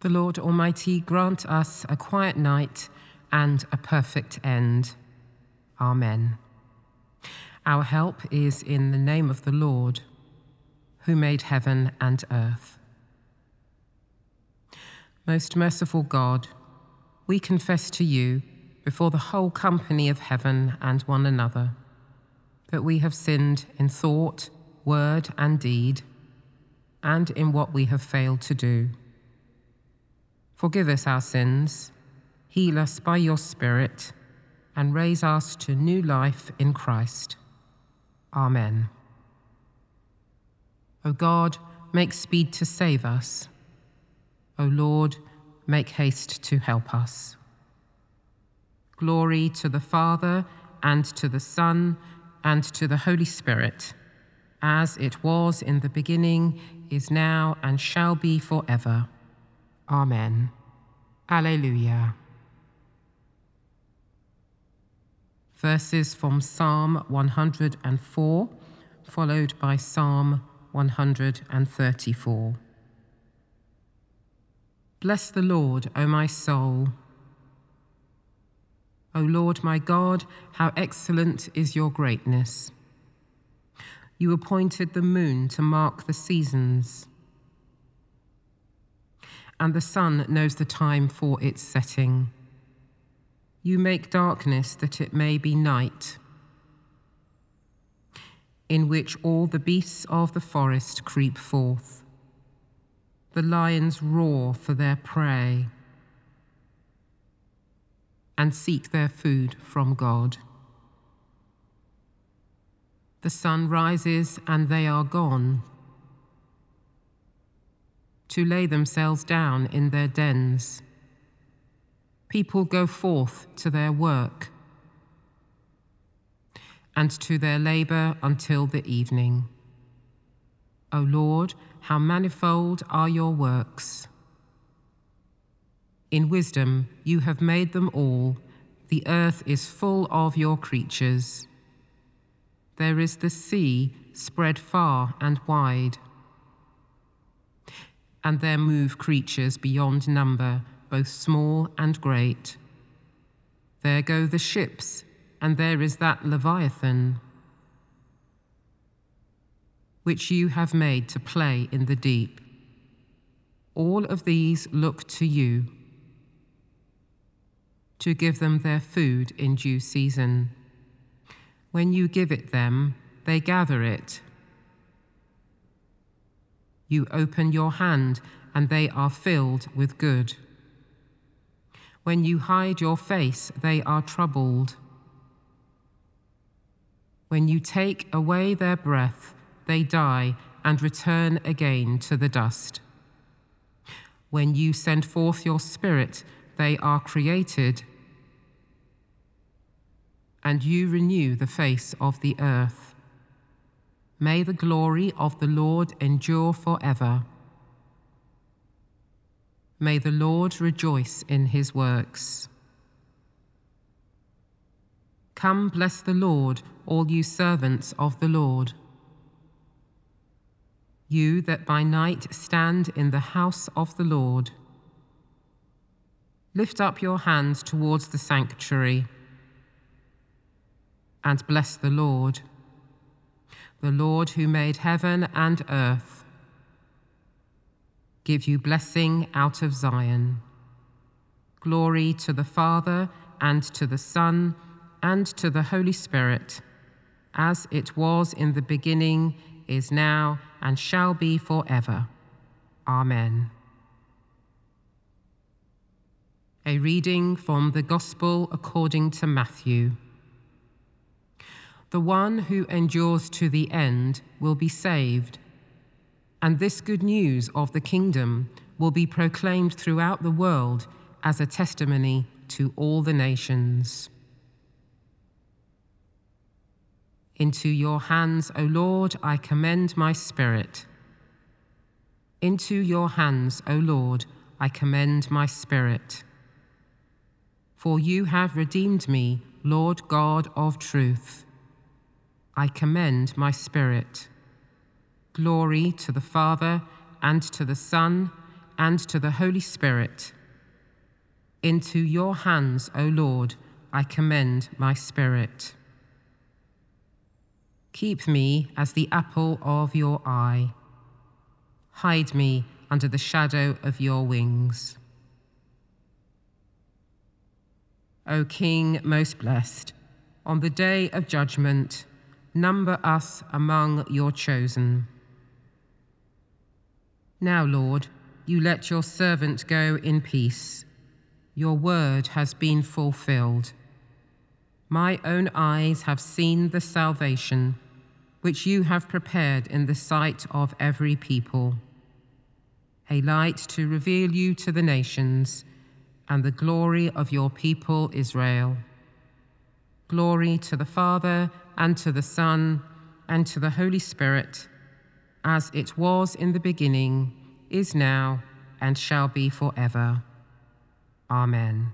The Lord Almighty grant us a quiet night and a perfect end. Amen. Our help is in the name of the Lord, who made heaven and earth. Most merciful God, we confess to you before the whole company of heaven and one another that we have sinned in thought, word, and deed, and in what we have failed to do. Forgive us our sins, heal us by your Spirit, and raise us to new life in Christ. Amen. O God, make speed to save us. O Lord, make haste to help us. Glory to the Father, and to the Son, and to the Holy Spirit, as it was in the beginning, is now, and shall be forever. Amen. Alleluia. Verses from Psalm 104, followed by Psalm 134. Bless the Lord, O my soul. O Lord my God, how excellent is your greatness. You appointed the moon to mark the seasons and the sun knows the time for its setting. You make darkness that it may be night, in which all the beasts of the forest creep forth. The lions roar for their prey and seek their food from God. The sun rises and they are gone to lay themselves down in their dens. People go forth to their work and to their labor until the evening. O Lord, how manifold are your works! In wisdom you have made them all, the earth is full of your creatures. There is the sea spread far and wide and there move creatures beyond number, both small and great. There go the ships, and there is that Leviathan, which you have made to play in the deep. All of these look to you to give them their food in due season. When you give it them, they gather it you open your hand, and they are filled with good. When you hide your face, they are troubled. When you take away their breath, they die and return again to the dust. When you send forth your spirit, they are created, and you renew the face of the earth. May the glory of the Lord endure forever. May the Lord rejoice in his works. Come, bless the Lord, all you servants of the Lord. You that by night stand in the house of the Lord. Lift up your hands towards the sanctuary and bless the Lord the Lord who made heaven and earth, give you blessing out of Zion. Glory to the Father, and to the Son, and to the Holy Spirit, as it was in the beginning, is now, and shall be forever. Amen. A reading from the Gospel according to Matthew. The one who endures to the end will be saved. And this good news of the kingdom will be proclaimed throughout the world as a testimony to all the nations. Into your hands, O Lord, I commend my spirit. Into your hands, O Lord, I commend my spirit. For you have redeemed me, Lord God of truth. I commend my spirit. Glory to the Father, and to the Son, and to the Holy Spirit. Into your hands, O Lord, I commend my spirit. Keep me as the apple of your eye. Hide me under the shadow of your wings. O King most blessed, on the day of judgment, number us among your chosen. Now, Lord, you let your servant go in peace. Your word has been fulfilled. My own eyes have seen the salvation which you have prepared in the sight of every people, a light to reveal you to the nations and the glory of your people Israel. Glory to the Father, and to the Son, and to the Holy Spirit, as it was in the beginning, is now, and shall be forever. Amen.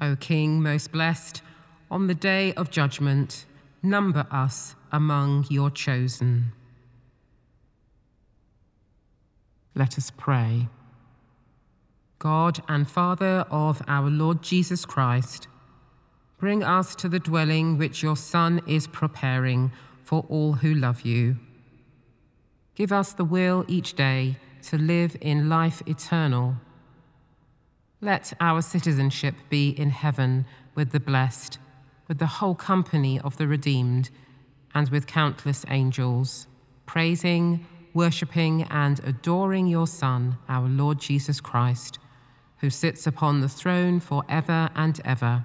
O King, most blessed, on the day of judgment, number us among your chosen. Let us pray. God and Father of our Lord Jesus Christ, bring us to the dwelling which your Son is preparing for all who love you. Give us the will each day to live in life eternal. Let our citizenship be in heaven with the blessed with the whole company of the redeemed, and with countless angels, praising, worshipping, and adoring your Son, our Lord Jesus Christ, who sits upon the throne for ever and ever.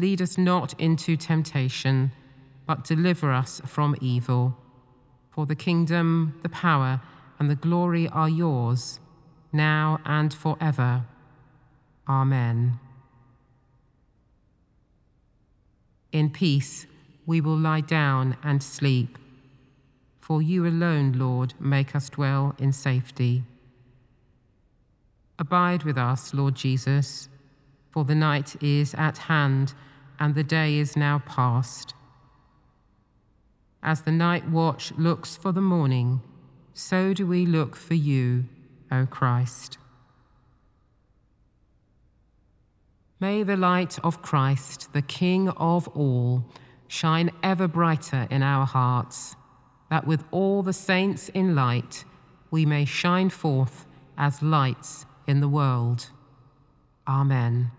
Lead us not into temptation, but deliver us from evil. For the kingdom, the power, and the glory are yours, now and forever. Amen. In peace we will lie down and sleep. For you alone, Lord, make us dwell in safety. Abide with us, Lord Jesus, for the night is at hand and the day is now past. As the night watch looks for the morning, so do we look for you, O Christ. May the light of Christ, the King of all, shine ever brighter in our hearts, that with all the saints in light we may shine forth as lights in the world. Amen.